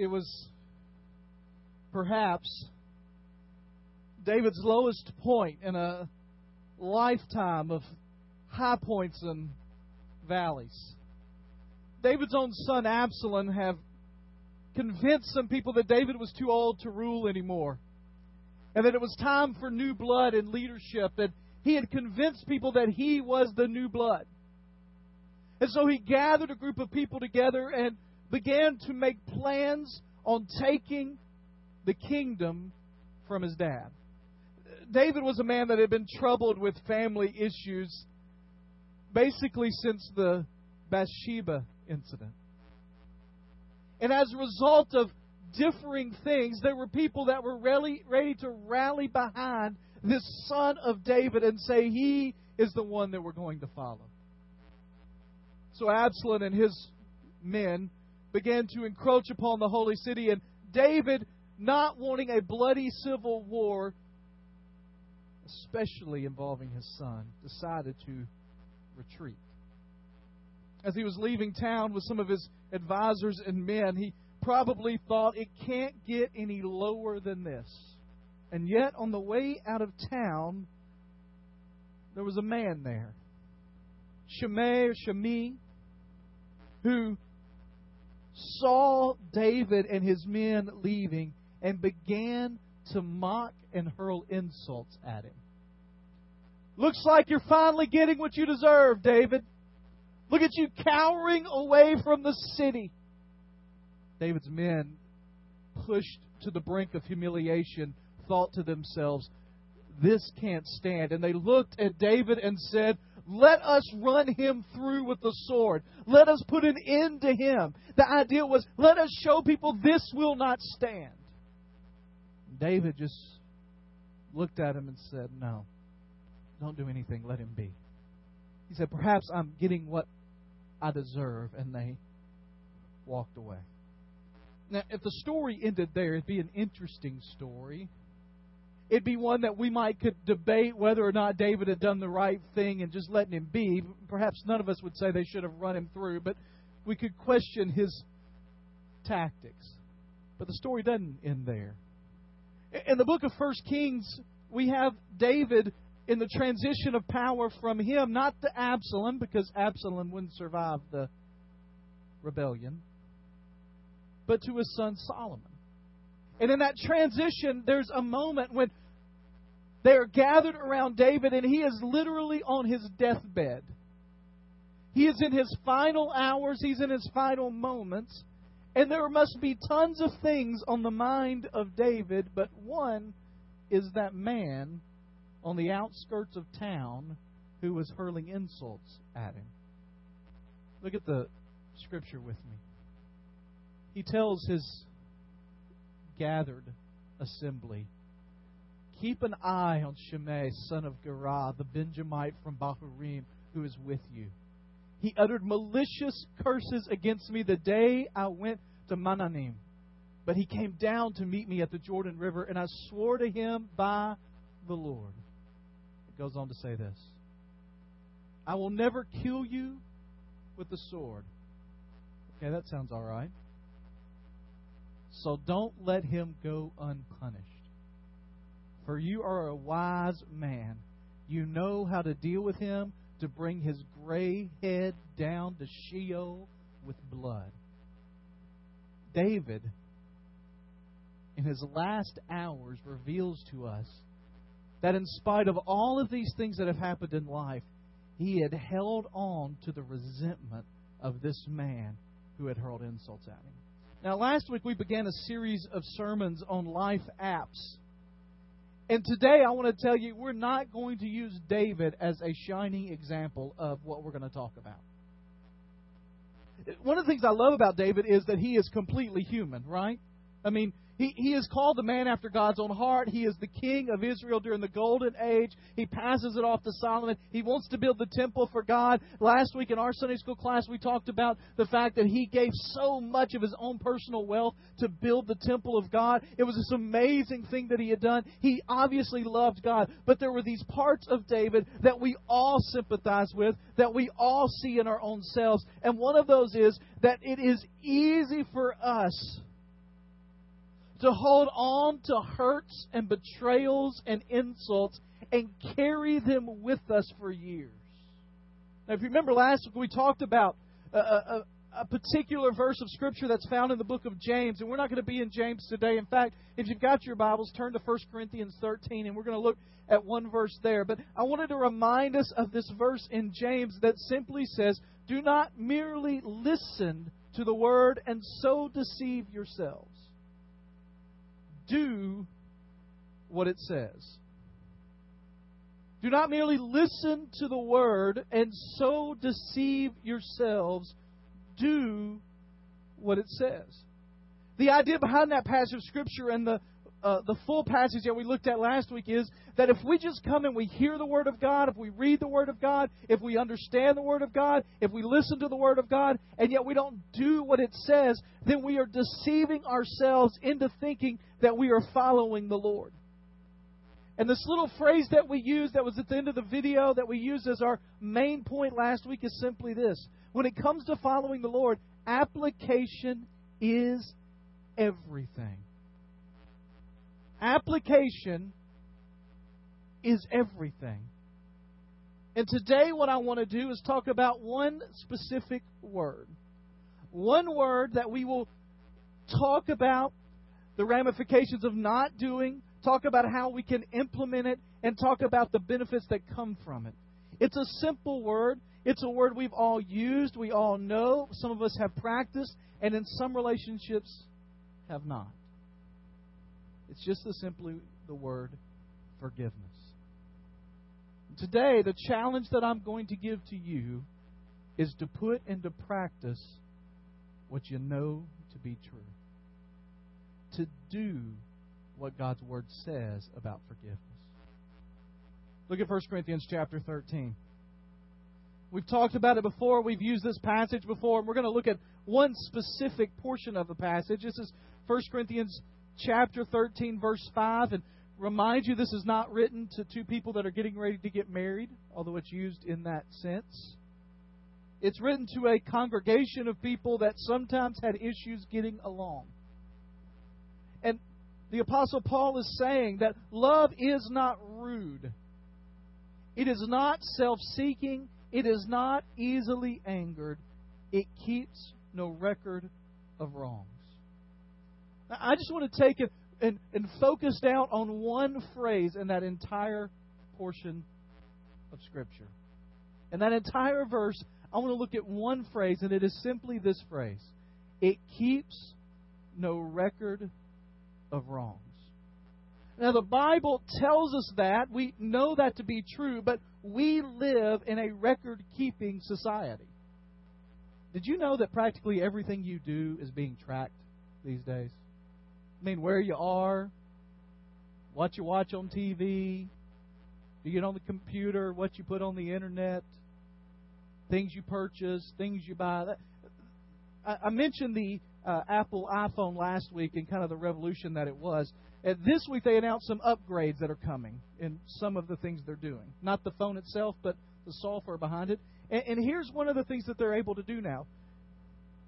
it was perhaps David's lowest point in a lifetime of high points and valleys. David's own son Absalom have convinced some people that David was too old to rule anymore. And that it was time for new blood and leadership. That he had convinced people that he was the new blood. And so he gathered a group of people together and began to make plans on taking the kingdom from his dad. David was a man that had been troubled with family issues basically since the Bathsheba incident. And as a result of differing things, there were people that were really ready to rally behind this son of David and say he is the one that we're going to follow. So Absalom and his men began to encroach upon the holy city, and David, not wanting a bloody civil war, especially involving his son, decided to retreat. As he was leaving town with some of his advisors and men, he probably thought it can't get any lower than this. And yet, on the way out of town, there was a man there, Shimei or Shimei, who saw David and his men leaving and began to mock and hurl insults at him. Looks like you're finally getting what you deserve, David. Look at you cowering away from the city. David's men, pushed to the brink of humiliation, thought to themselves, This can't stand. And they looked at David and said, Let us run him through with the sword. Let us put an end to him. The idea was, Let us show people this will not stand. David just looked at him and said, No, don't do anything. Let him be. He said, Perhaps I'm getting what I deserve. And they walked away. Now, if the story ended there, it'd be an interesting story. It'd be one that we might could debate whether or not David had done the right thing and just letting him be. Perhaps none of us would say they should have run him through, but we could question his tactics. But the story doesn't end there. In the book of First Kings, we have David in the transition of power from him, not to Absalom, because Absalom wouldn't survive the rebellion but to his son Solomon. And in that transition, there's a moment when they are gathered around David, and he is literally on his deathbed. He is in his final hours, he's in his final moments, and there must be tons of things on the mind of David, but one is that man on the outskirts of town who was hurling insults at him. Look at the scripture with me he tells his gathered assembly, Keep an eye on Shimei, son of Gera, the Benjamite from Bahurim, who is with you. He uttered malicious curses against me the day I went to Mahanaim. But he came down to meet me at the Jordan River, and I swore to him by the Lord. It goes on to say this I will never kill you with the sword. Okay, that sounds all right. So don't let him go unpunished. For you are a wise man. You know how to deal with him to bring his gray head down to Sheol with blood. David, in his last hours, reveals to us that in spite of all of these things that have happened in life, he had held on to the resentment of this man who had hurled insults at him. Now, last week we began a series of sermons on life apps. And today I want to tell you we're not going to use David as a shining example of what we're going to talk about. One of the things I love about David is that he is completely human, right? I mean, he, he is called the man after God's own heart. He is the king of Israel during the golden age. He passes it off to Solomon. He wants to build the temple for God. Last week in our Sunday school class, we talked about the fact that he gave so much of his own personal wealth to build the temple of God. It was this amazing thing that he had done. He obviously loved God, but there were these parts of David that we all sympathize with, that we all see in our own selves. And one of those is that it is easy for us to hold on to hurts and betrayals and insults and carry them with us for years. Now, if you remember last week, we talked about a, a, a particular verse of Scripture that's found in the book of James, and we're not going to be in James today. In fact, if you've got your Bibles, turn to 1 Corinthians 13, and we're going to look at one verse there. But I wanted to remind us of this verse in James that simply says, Do not merely listen to the word and so deceive yourselves. Do what it says. Do not merely listen to the word and so deceive yourselves. Do what it says. The idea behind that passage of Scripture and the uh, the full passage that we looked at last week is that if we just come and we hear the Word of God, if we read the Word of God, if we understand the Word of God, if we listen to the Word of God, and yet we don't do what it says, then we are deceiving ourselves into thinking that we are following the Lord. And this little phrase that we used that was at the end of the video that we used as our main point last week is simply this. When it comes to following the Lord, application is everything. Application is everything. And today, what I want to do is talk about one specific word. One word that we will talk about the ramifications of not doing, talk about how we can implement it, and talk about the benefits that come from it. It's a simple word. It's a word we've all used, we all know, some of us have practiced, and in some relationships have not. It's just the simply the word forgiveness. Today, the challenge that I'm going to give to you is to put into practice what you know to be true. To do what God's word says about forgiveness. Look at 1 Corinthians chapter 13. We've talked about it before. We've used this passage before. And we're going to look at one specific portion of the passage. This is 1 Corinthians chapter 13, verse 5. And remind you, this is not written to two people that are getting ready to get married, although it's used in that sense. It's written to a congregation of people that sometimes had issues getting along. And the Apostle Paul is saying that love is not rude, it is not self seeking, it is not easily angered, it keeps no record of wrongs. I just want to take it and, and focus down on one phrase in that entire portion of Scripture. In that entire verse, I want to look at one phrase, and it is simply this phrase It keeps no record of wrongs. Now, the Bible tells us that. We know that to be true, but we live in a record keeping society. Did you know that practically everything you do is being tracked these days? I mean, where you are, what you watch on TV, you get on the computer, what you put on the internet, things you purchase, things you buy. I mentioned the uh, Apple iPhone last week and kind of the revolution that it was. And this week they announced some upgrades that are coming in some of the things they're doing. Not the phone itself, but the software behind it. And, and here's one of the things that they're able to do now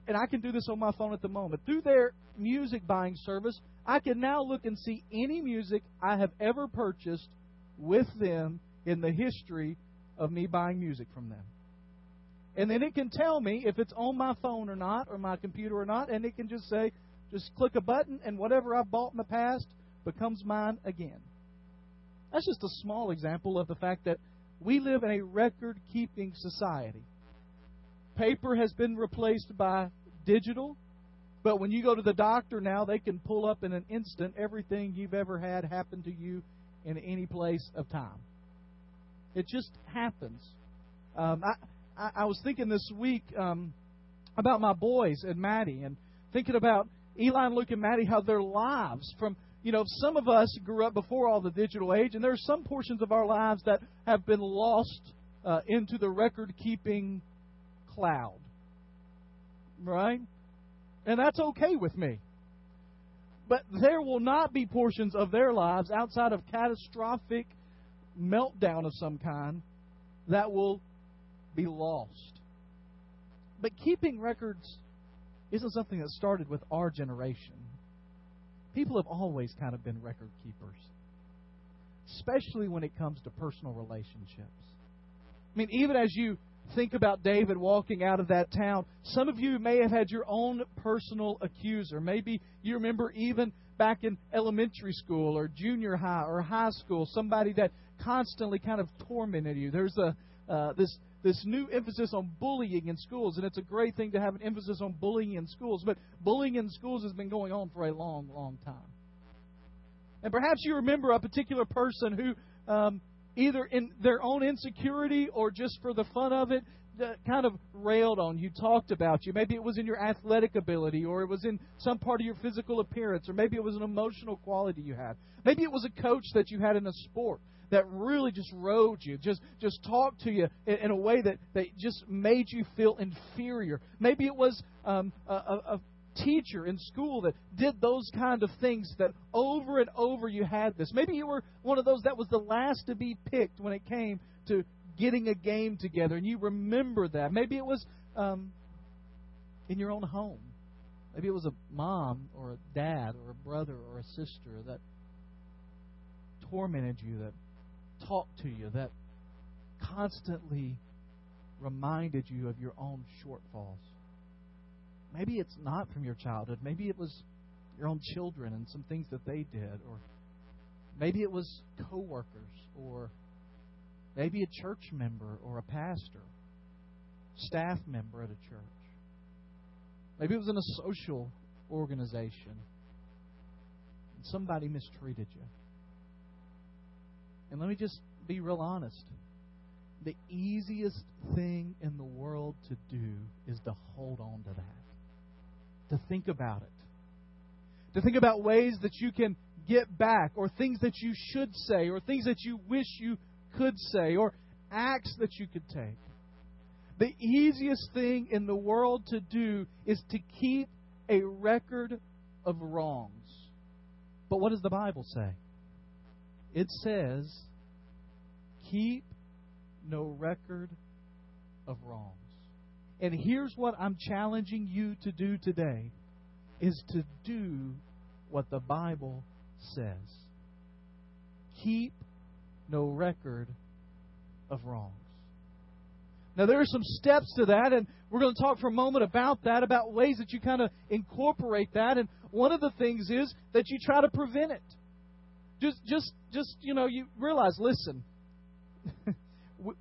and I can do this on my phone at the moment. Through their music buying service, I can now look and see any music I have ever purchased with them in the history of me buying music from them. And then it can tell me if it's on my phone or not, or my computer or not, and it can just say, just click a button, and whatever I bought in the past becomes mine again. That's just a small example of the fact that we live in a record keeping society. Paper has been replaced by digital. But when you go to the doctor now, they can pull up in an instant everything you've ever had happen to you in any place of time. It just happens. Um, I, I, I was thinking this week um, about my boys and Maddie, and thinking about Eli and Luke and Maddie, how their lives from you know, some of us grew up before all the digital age, and there are some portions of our lives that have been lost uh, into the record keeping cloud. Right? And that's okay with me. But there will not be portions of their lives outside of catastrophic meltdown of some kind that will be lost. But keeping records isn't something that started with our generation. people have always kind of been record keepers, especially when it comes to personal relationships. I mean, even as you think about David walking out of that town, some of you may have had your own personal accuser. Maybe you remember even back in elementary school or junior high or high school, somebody that constantly kind of tormented you. There's a uh, this this new emphasis on bullying in schools, and it's a great thing to have an emphasis on bullying in schools. But bullying in schools has been going on for a long, long time. And perhaps you remember a particular person who, um, either in their own insecurity or just for the fun of it, kind of railed on you, talked about you. Maybe it was in your athletic ability, or it was in some part of your physical appearance, or maybe it was an emotional quality you had. Maybe it was a coach that you had in a sport that really just rode you, just just talked to you in, in a way that, that just made you feel inferior. Maybe it was um, a, a, teacher in school that did those kind of things that over and over you had this. Maybe you were one of those that was the last to be picked when it came to getting a game together, and you remember that. Maybe it was um, in your own home. Maybe it was a mom or a dad or a brother or a sister that tormented you, that talked to you, that constantly reminded you of your own shortfalls. Maybe it's not from your childhood. Maybe it was your own children and some things that they did, or maybe it was coworkers, or maybe a church member or a pastor, staff member at a church. Maybe it was in a social organization and somebody mistreated you. And let me just be real honest. The easiest thing in the world to do is to hold on to that, to think about it, to think about ways that you can get back, or things that you should say, or things that you wish you could say, or acts that you could take. The easiest thing in the world to do is to keep a record of wrongs. But what does the Bible say? It says, keep no record of wrongs. And here's what I'm challenging you to do today is to do what the Bible says. Keep no record of wrongs. Now, there are some steps to that, and we're going to talk for a moment about that, about ways that you kind of incorporate that. And one of the things is that you try to prevent it. Just, just, just you know, you realize, listen,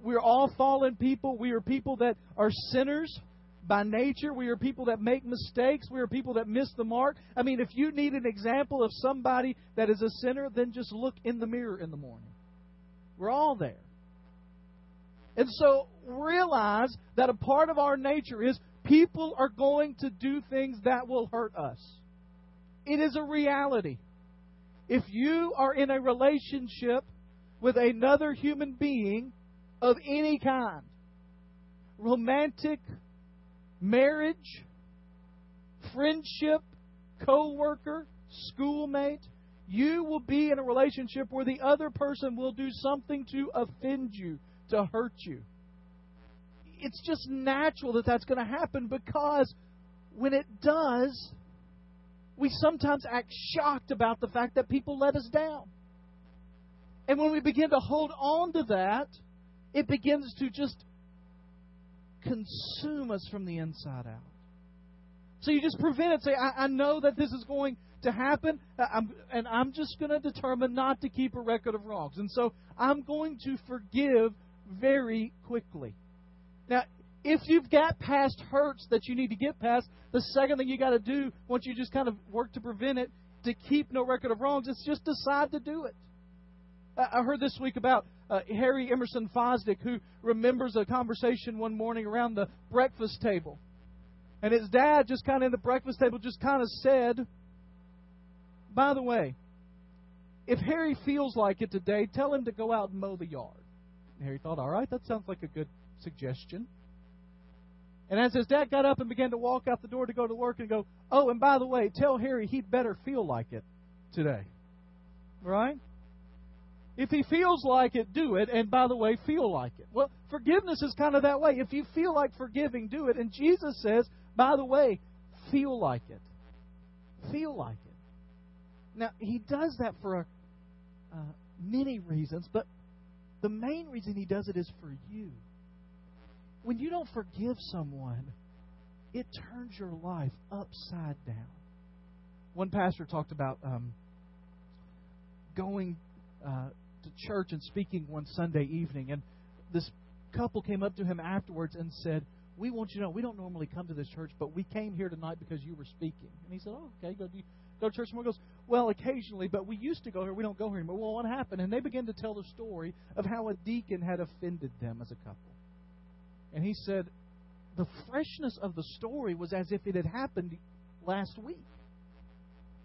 we're all fallen people. We are people that are sinners by nature. We are people that make mistakes. We are people that miss the mark. I mean, if you need an example of somebody that is a sinner, then just look in the mirror in the morning. We're all there. And so realize that a part of our nature is people are going to do things that will hurt us. It is a reality. If you are in a relationship with another human being of any kind, romantic, marriage, friendship, co worker, schoolmate, you will be in a relationship where the other person will do something to offend you, to hurt you. It's just natural that that's going to happen because when it does, we sometimes act shocked about the fact that people let us down. And when we begin to hold on to that, it begins to just consume us from the inside out. So you just prevent it. Say, I, I know that this is going to happen, uh, I'm, and I'm just going to determine not to keep a record of wrongs. And so I'm going to forgive very quickly. Now, if you've got past hurts that you need to get past, the second thing you got to do once you just kind of work to prevent it, to keep no record of wrongs, is just decide to do it. I heard this week about uh, Harry Emerson Fosdick, who remembers a conversation one morning around the breakfast table. And his dad, just kind of in the breakfast table, just kind of said, By the way, if Harry feels like it today, tell him to go out and mow the yard. And Harry thought, All right, that sounds like a good suggestion. And as his dad got up and began to walk out the door to go to work and go, Oh, and by the way, tell Harry he'd better feel like it today. Right? If he feels like it, do it. And by the way, feel like it. Well, forgiveness is kind of that way. If you feel like forgiving, do it. And Jesus says, by the way, feel like it. Feel like it. Now, he does that for uh, many reasons, but the main reason he does it is for you. When you don't forgive someone, it turns your life upside down. One pastor talked about um, going uh, to church and speaking one Sunday evening, and this couple came up to him afterwards and said, "We want you to know we don't normally come to this church, but we came here tonight because you were speaking." And he said, "Oh, okay. Go, do go to church more?" He goes, "Well, occasionally, but we used to go here. We don't go here anymore." Well, what happened? And they began to tell the story of how a deacon had offended them as a couple. And he said, the freshness of the story was as if it had happened last week.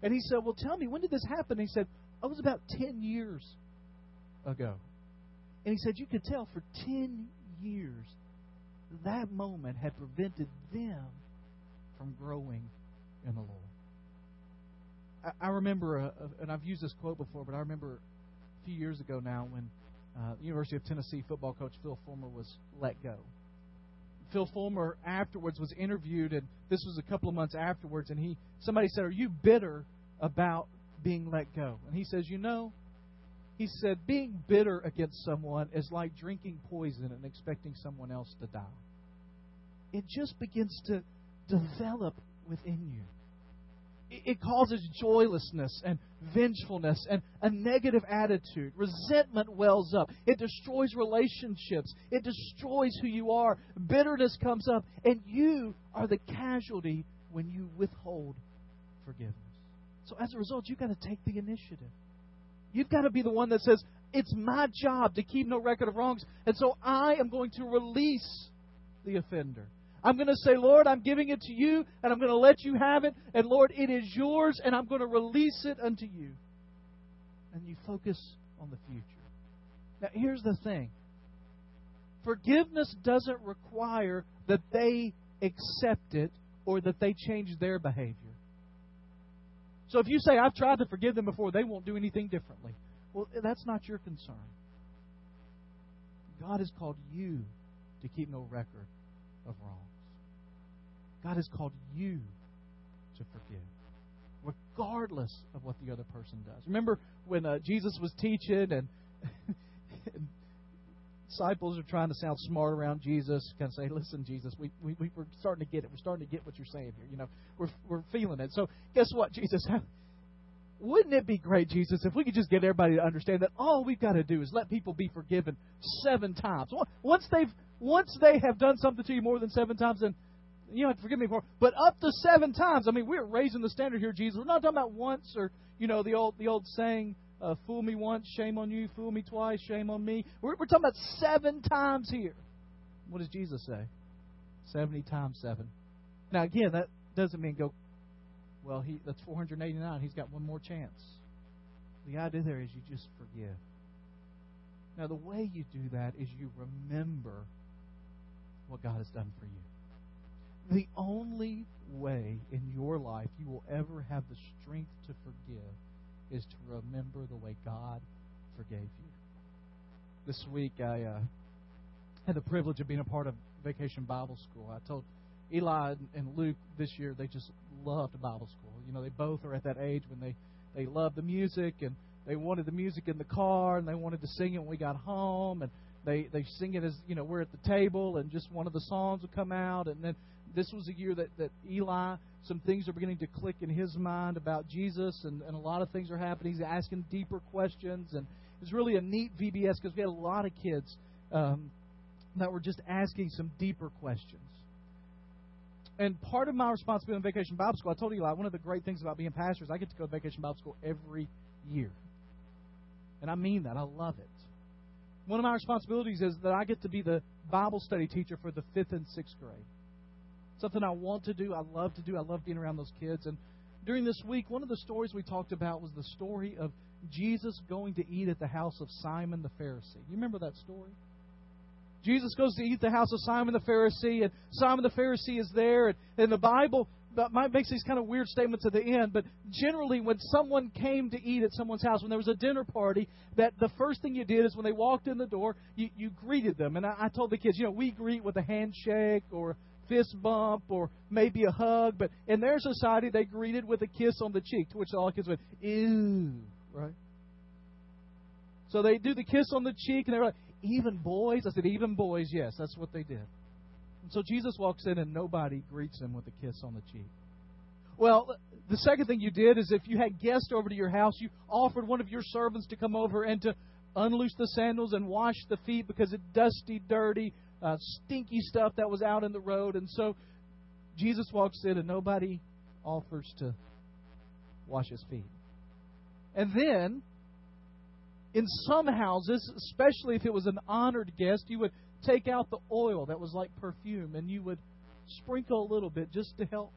And he said, Well, tell me, when did this happen? And he said, It was about 10 years ago. And he said, You could tell for 10 years that moment had prevented them from growing in the Lord. I, I remember, a, a, and I've used this quote before, but I remember a few years ago now when uh, University of Tennessee football coach Phil Fulmer was let go. Phil Fulmer afterwards was interviewed, and this was a couple of months afterwards, and he somebody said, "Are you bitter about being let go?" And he says, "You know," he said, "being bitter against someone is like drinking poison and expecting someone else to die. It just begins to develop within you." it causes joylessness and vengefulness and a negative attitude. Resentment wells up. It destroys relationships. It destroys who you are. Bitterness comes up, and you are the casualty when you withhold forgiveness. So as a result, you've got to take the initiative. You've got to be the one that says, It's my job to keep no record of wrongs, and so I am going to release the offender. I'm going to say, Lord, I'm giving it to you, and I'm going to let you have it. And Lord, it is yours, and I'm going to release it unto you. And you focus on the future. Now, here's the thing forgiveness doesn't require that they accept it or that they change their behavior. So if you say, I've tried to forgive them before, they won't do anything differently. Well, that's not your concern. God has called you to keep no record of wrongs. God has called you to forgive, regardless of what the other person does. Remember when uh, Jesus was teaching and, and disciples are trying to sound smart around Jesus, kind of say, "Listen, Jesus, we, we we're starting to get it. We're starting to get what you're saying here. You know, we're we're feeling it." So, guess what, Jesus? Wouldn't it be great, Jesus, if we could just get everybody to understand that all we've got to do is let people be forgiven seven times. Once they've once they have done something to you more than seven times, then you don't have to forgive me for, but up to seven times. I mean, we're raising the standard here, Jesus. We're not talking about once or you know the old the old saying, uh, "Fool me once, shame on you. Fool me twice, shame on me." We're, we're talking about seven times here. What does Jesus say? Seventy times seven. Now again, that doesn't mean go. Well, he that's 489. He's got one more chance. The idea there is you just forgive. Now, the way you do that is you remember what God has done for you. The only way in your life you will ever have the strength to forgive is to remember the way God forgave you. This week, I uh, had the privilege of being a part of Vacation Bible School. I told Eli and Luke this year they just loved Bible school. You know, they both are at that age when they they love the music and they wanted the music in the car and they wanted to sing it when we got home and they they sing it as you know we're at the table and just one of the songs would come out and then this was a year that, that Eli, some things are beginning to click in his mind about Jesus, and, and a lot of things are happening. He's asking deeper questions, and it's really a neat VBS because we had a lot of kids um, that were just asking some deeper questions. And part of my responsibility in Vacation Bible School, I told you, Eli, one of the great things about being pastor is I get to go to Vacation Bible School every year. And I mean that. I love it. One of my responsibilities is that I get to be the Bible study teacher for the fifth and sixth grade something I want to do. I love to do. I love being around those kids. And during this week, one of the stories we talked about was the story of Jesus going to eat at the house of Simon the Pharisee. You remember that story? Jesus goes to eat at the house of Simon the Pharisee, and Simon the Pharisee is there. And, and the Bible makes these kind of weird statements at the end, but generally, when someone came to eat at someone's house, when there was a dinner party, that the first thing you did is when they walked in the door, you, you greeted them. And I, I told the kids, you know, we greet with a handshake or fist bump or maybe a hug, but in their society they greeted with a kiss on the cheek, to which all kids went, ew, right? So they do the kiss on the cheek, and they're like, even boys? I said, even boys, yes, that's what they did. And so Jesus walks in, and nobody greets him with a kiss on the cheek. Well, the second thing you did is if you had guests over to your house, you offered one of your servants to come over and to unloose the sandals and wash the feet because it's dusty, dirty, uh, stinky stuff that was out in the road. And so Jesus walks in, and nobody offers to wash his feet. And then in some houses, especially if it was an honored guest, you would take out the oil that was like perfume and you would sprinkle a little bit just to help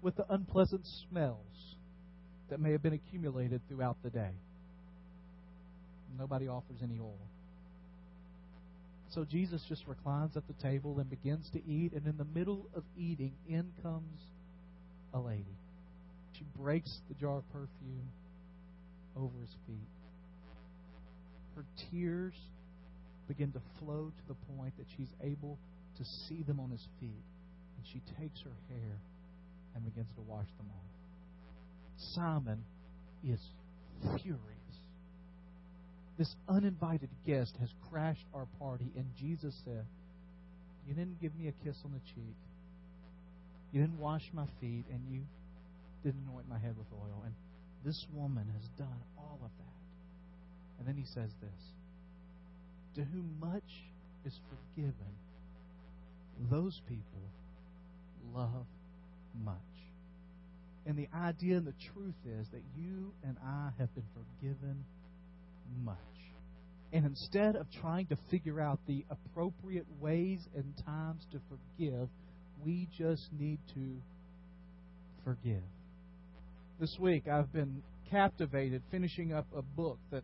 with the unpleasant smells that may have been accumulated throughout the day. Nobody offers any oil. So Jesus just reclines at the table and begins to eat, and in the middle of eating, in comes a lady. She breaks the jar of perfume over his feet. Her tears begin to flow to the point that she's able to see them on his feet. And she takes her hair and begins to wash them off. Simon is furious. This uninvited guest has crashed our party, and Jesus said, You didn't give me a kiss on the cheek. You didn't wash my feet, and you didn't anoint my head with oil. And this woman has done all of that. And then he says this To whom much is forgiven, those people love much. And the idea and the truth is that you and I have been forgiven much. And instead of trying to figure out the appropriate ways and times to forgive, we just need to forgive. This week I've been captivated finishing up a book that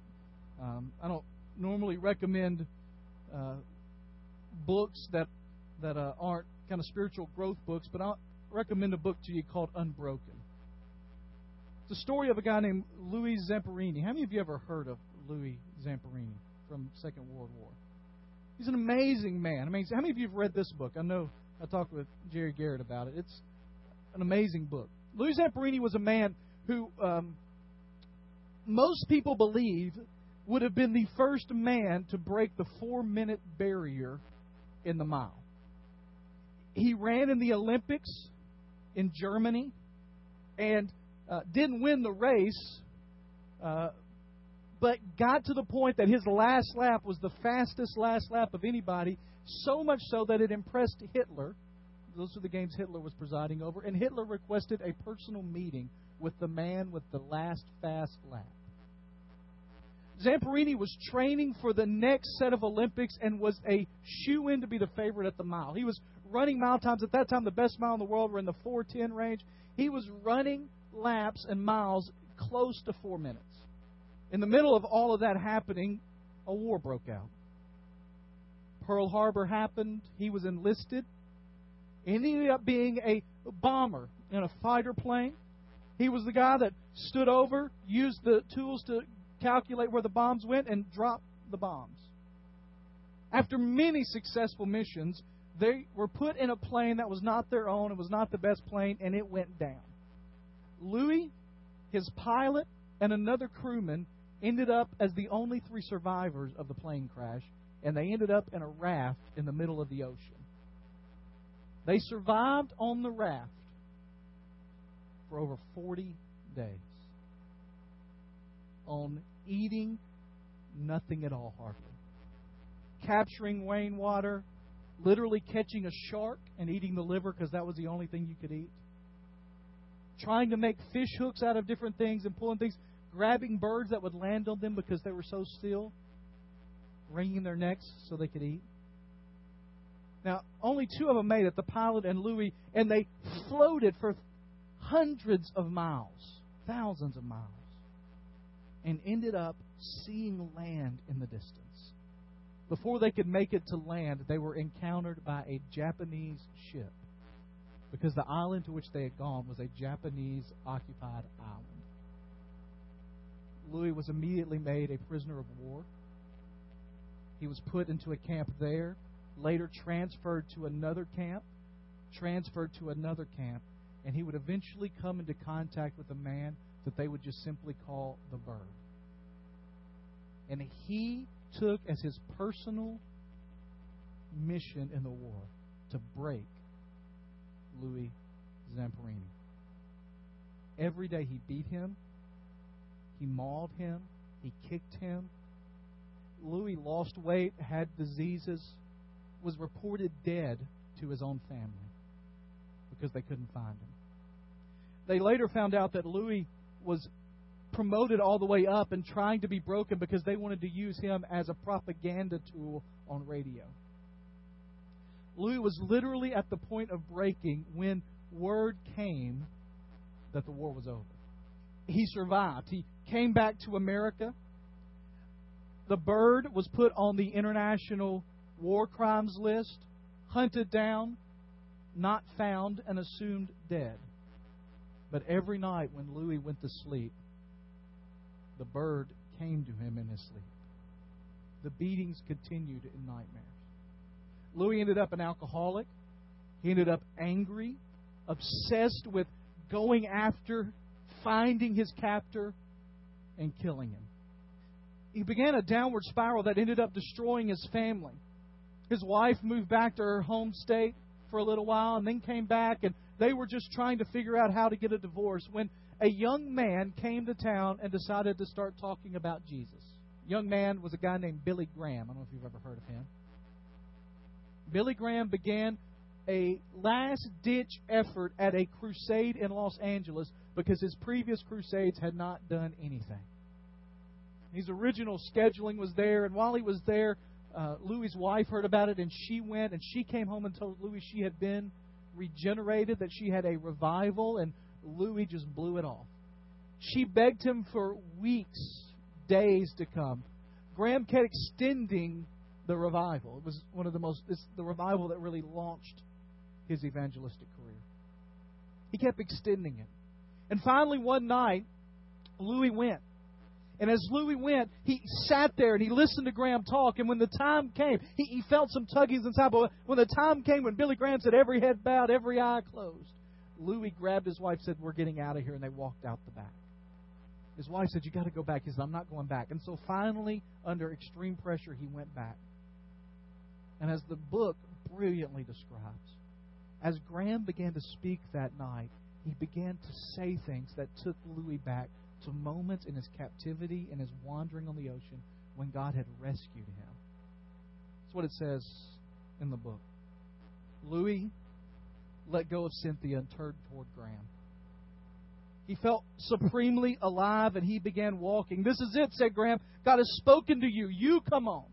um, I don't normally recommend uh, books that that uh, aren't kind of spiritual growth books, but I'll recommend a book to you called Unbroken. It's a story of a guy named Louis Zamperini. How many of you ever heard of Louis Zamperini from Second World War? He's an amazing man. I mean, How many of you have read this book? I know I talked with Jerry Garrett about it. It's an amazing book. Louis Zamperini was a man who um, most people believe would have been the first man to break the four minute barrier in the mile. He ran in the Olympics in Germany and uh, didn't win the race, uh, but got to the point that his last lap was the fastest last lap of anybody, so much so that it impressed Hitler. Those are the games Hitler was presiding over, and Hitler requested a personal meeting with the man with the last fast lap. Zamperini was training for the next set of Olympics and was a shoe in to be the favorite at the mile. He was running mile times. At that time, the best mile in the world were in the 410 range. He was running laps and miles close to four minutes. In the middle of all of that happening, a war broke out. Pearl Harbor happened. He was enlisted. Ended up being a bomber in a fighter plane. He was the guy that stood over, used the tools to calculate where the bombs went, and dropped the bombs. After many successful missions, they were put in a plane that was not their own, it was not the best plane, and it went down. Louis, his pilot, and another crewman ended up as the only three survivors of the plane crash, and they ended up in a raft in the middle of the ocean. They survived on the raft for over 40 days on eating nothing at all, hardly. Capturing rainwater, literally catching a shark and eating the liver because that was the only thing you could eat. Trying to make fish hooks out of different things and pulling things, grabbing birds that would land on them because they were so still, wringing their necks so they could eat. Now, only two of them made it, the pilot and Louis, and they floated for hundreds of miles, thousands of miles, and ended up seeing land in the distance. Before they could make it to land, they were encountered by a Japanese ship because the island to which they had gone was a Japanese occupied island. Louis was immediately made a prisoner of war. He was put into a camp there. later transferred to another camp, transferred to another camp, and he would eventually come into contact with a man that they would just simply call the bird. And he took as his personal mission in the war to break Louis Zamperini. Every day he beat him, he mauled him, he kicked him. Louis lost weight, had diseases, was reported dead to his own family because they couldn't find him. They later found out that Louis was promoted all the way up and trying to be broken because they wanted to use him as a propaganda tool on radio. Louis was literally at the point of breaking when word came that the war was over. He survived. He came back to America. The bird was put on the international war crimes list, hunted down, not found, and assumed dead. But every night when Louis went to sleep, the bird came to him in his sleep. The beatings continued in nightmares. Louis ended up an alcoholic. He ended up angry, obsessed with going after, finding his captor, and killing him. He began a downward spiral that ended up destroying his family. His wife moved back to her home state for a little while and then came back, and they were just trying to figure out how to get a divorce when a young man came to town and decided to start talking about Jesus. Young man was a guy named Billy Graham. I don't know if you've ever heard of him. Billy Graham began a last ditch effort at a crusade in Los Angeles because his previous crusades had not done anything. His original scheduling was there, and while he was there, uh, Louis's wife heard about it, and she went and she came home and told Louis she had been regenerated, that she had a revival, and Louis just blew it off. She begged him for weeks, days to come. Graham kept extending the revival. It was one of the most, it's the revival that really launched his evangelistic career. He kept extending it. And finally, one night, Louis went. And as Louis went, he sat there and he listened to Graham talk. And when the time came, he, he felt some tuggings inside. But when the time came when Billy Graham said, every head bowed, every eye closed, Louis grabbed his wife, said, We're getting out of here. And they walked out the back. His wife said, You got to go back. He said, I'm not going back. And so finally, under extreme pressure, he went back. And as the book brilliantly describes, as Graham began to speak that night, he began to say things that took Louis back to moments in his captivity and his wandering on the ocean when God had rescued him. That's what it says in the book. Louis let go of Cynthia and turned toward Graham. He felt supremely alive and he began walking. This is it, said Graham. God has spoken to you. You come on.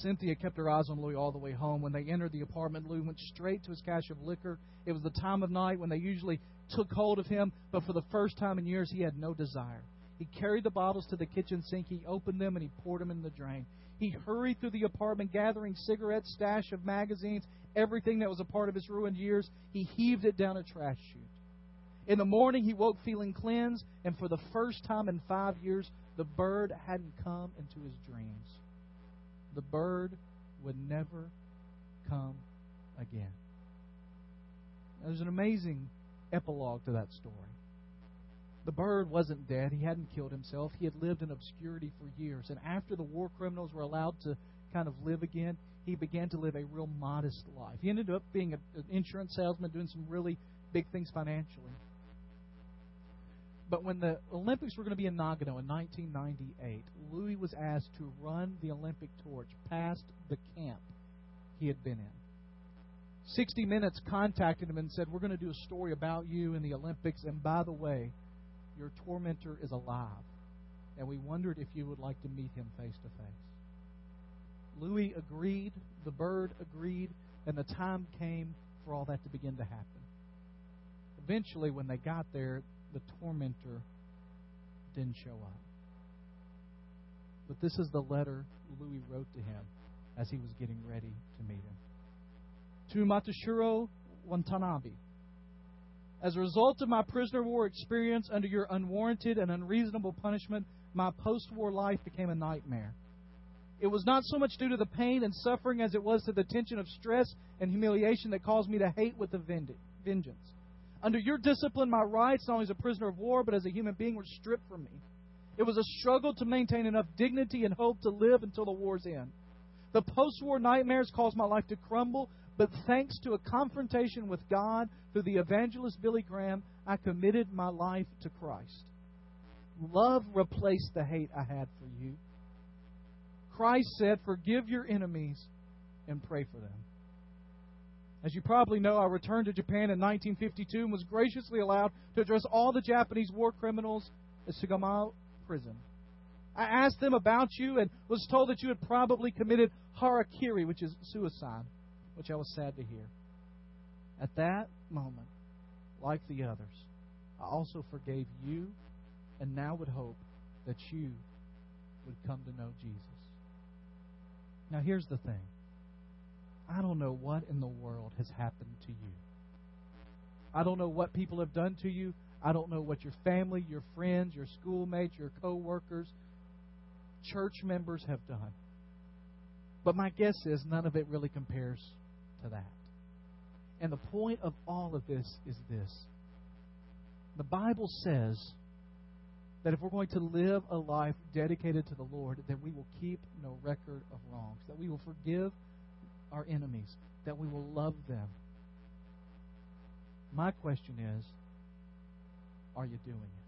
Cynthia kept her eyes on Louis all the way home. When they entered the apartment, Louis went straight to his cache of liquor. It was the time of night when they usually took hold of him, but for the first time in years, he had no desire. He carried the bottles to the kitchen sink. He opened them and he poured them in the drain. He hurried through the apartment, gathering cigarettes, stash of magazines, everything that was a part of his ruined years. He heaved it down a trash chute. In the morning, he woke feeling cleansed, and for the first time in five years, the bird hadn't come into his dreams the bird would never come again. There's an amazing epilogue to that story. The bird wasn't dead. He hadn't killed himself. He had lived in obscurity for years. And after the war criminals were allowed to kind of live again, he began to live a real modest life. He ended up being an insurance salesman, doing some really big things financially. But when the Olympics were going to be in Nagano in 1998, Louis was asked to run the Olympic torch past the camp he had been in. 60 Minutes contacted him and said, We're going to do a story about you in the Olympics, and by the way, your tormentor is alive. And we wondered if you would like to meet him face to face. Louis agreed, the bird agreed, and the time came for all that to begin to happen. Eventually, when they got there, the tormentor didn't show up. But this is the letter Louis wrote to him as he was getting ready to meet him. To Mutsuhiro Watanabe. As a result of my prisoner of war experience under your unwarranted and unreasonable punishment, my post war life became a nightmare. It was not so much due to the pain and suffering as it was to the tension of stress and humiliation that caused me to hate with a vengeance. Under your discipline, my rights, not only as a prisoner of war, but as a human being, were stripped from me. It was a struggle to maintain enough dignity and hope to live until the war's end. The post war nightmares caused my life to crumble, but thanks to a confrontation with God through the evangelist Billy Graham, I committed my life to Christ. Love replaced the hate I had for you. Christ said, Forgive your enemies and pray for them. As you probably know, I returned to Japan in 1952 and was graciously allowed to address all the Japanese war criminals at Sugamo prison. I asked them about you and was told that you had probably committed harakiri, which is suicide, which I was sad to hear. At that moment, like the others, I also forgave you and now would hope that you would come to know Jesus. Now, here's the thing I don't know what in the world has happened to you. I don't know what people have done to you. I don't know what your family, your friends, your schoolmates, your co-workers, church members have done. But my guess is none of it really compares to that. And the point of all of this is this. The Bible says that if we're going to live a life dedicated to the Lord, then we will keep no record of wrongs, that we will forgive our enemies, that we will love them. My question is are you doing it?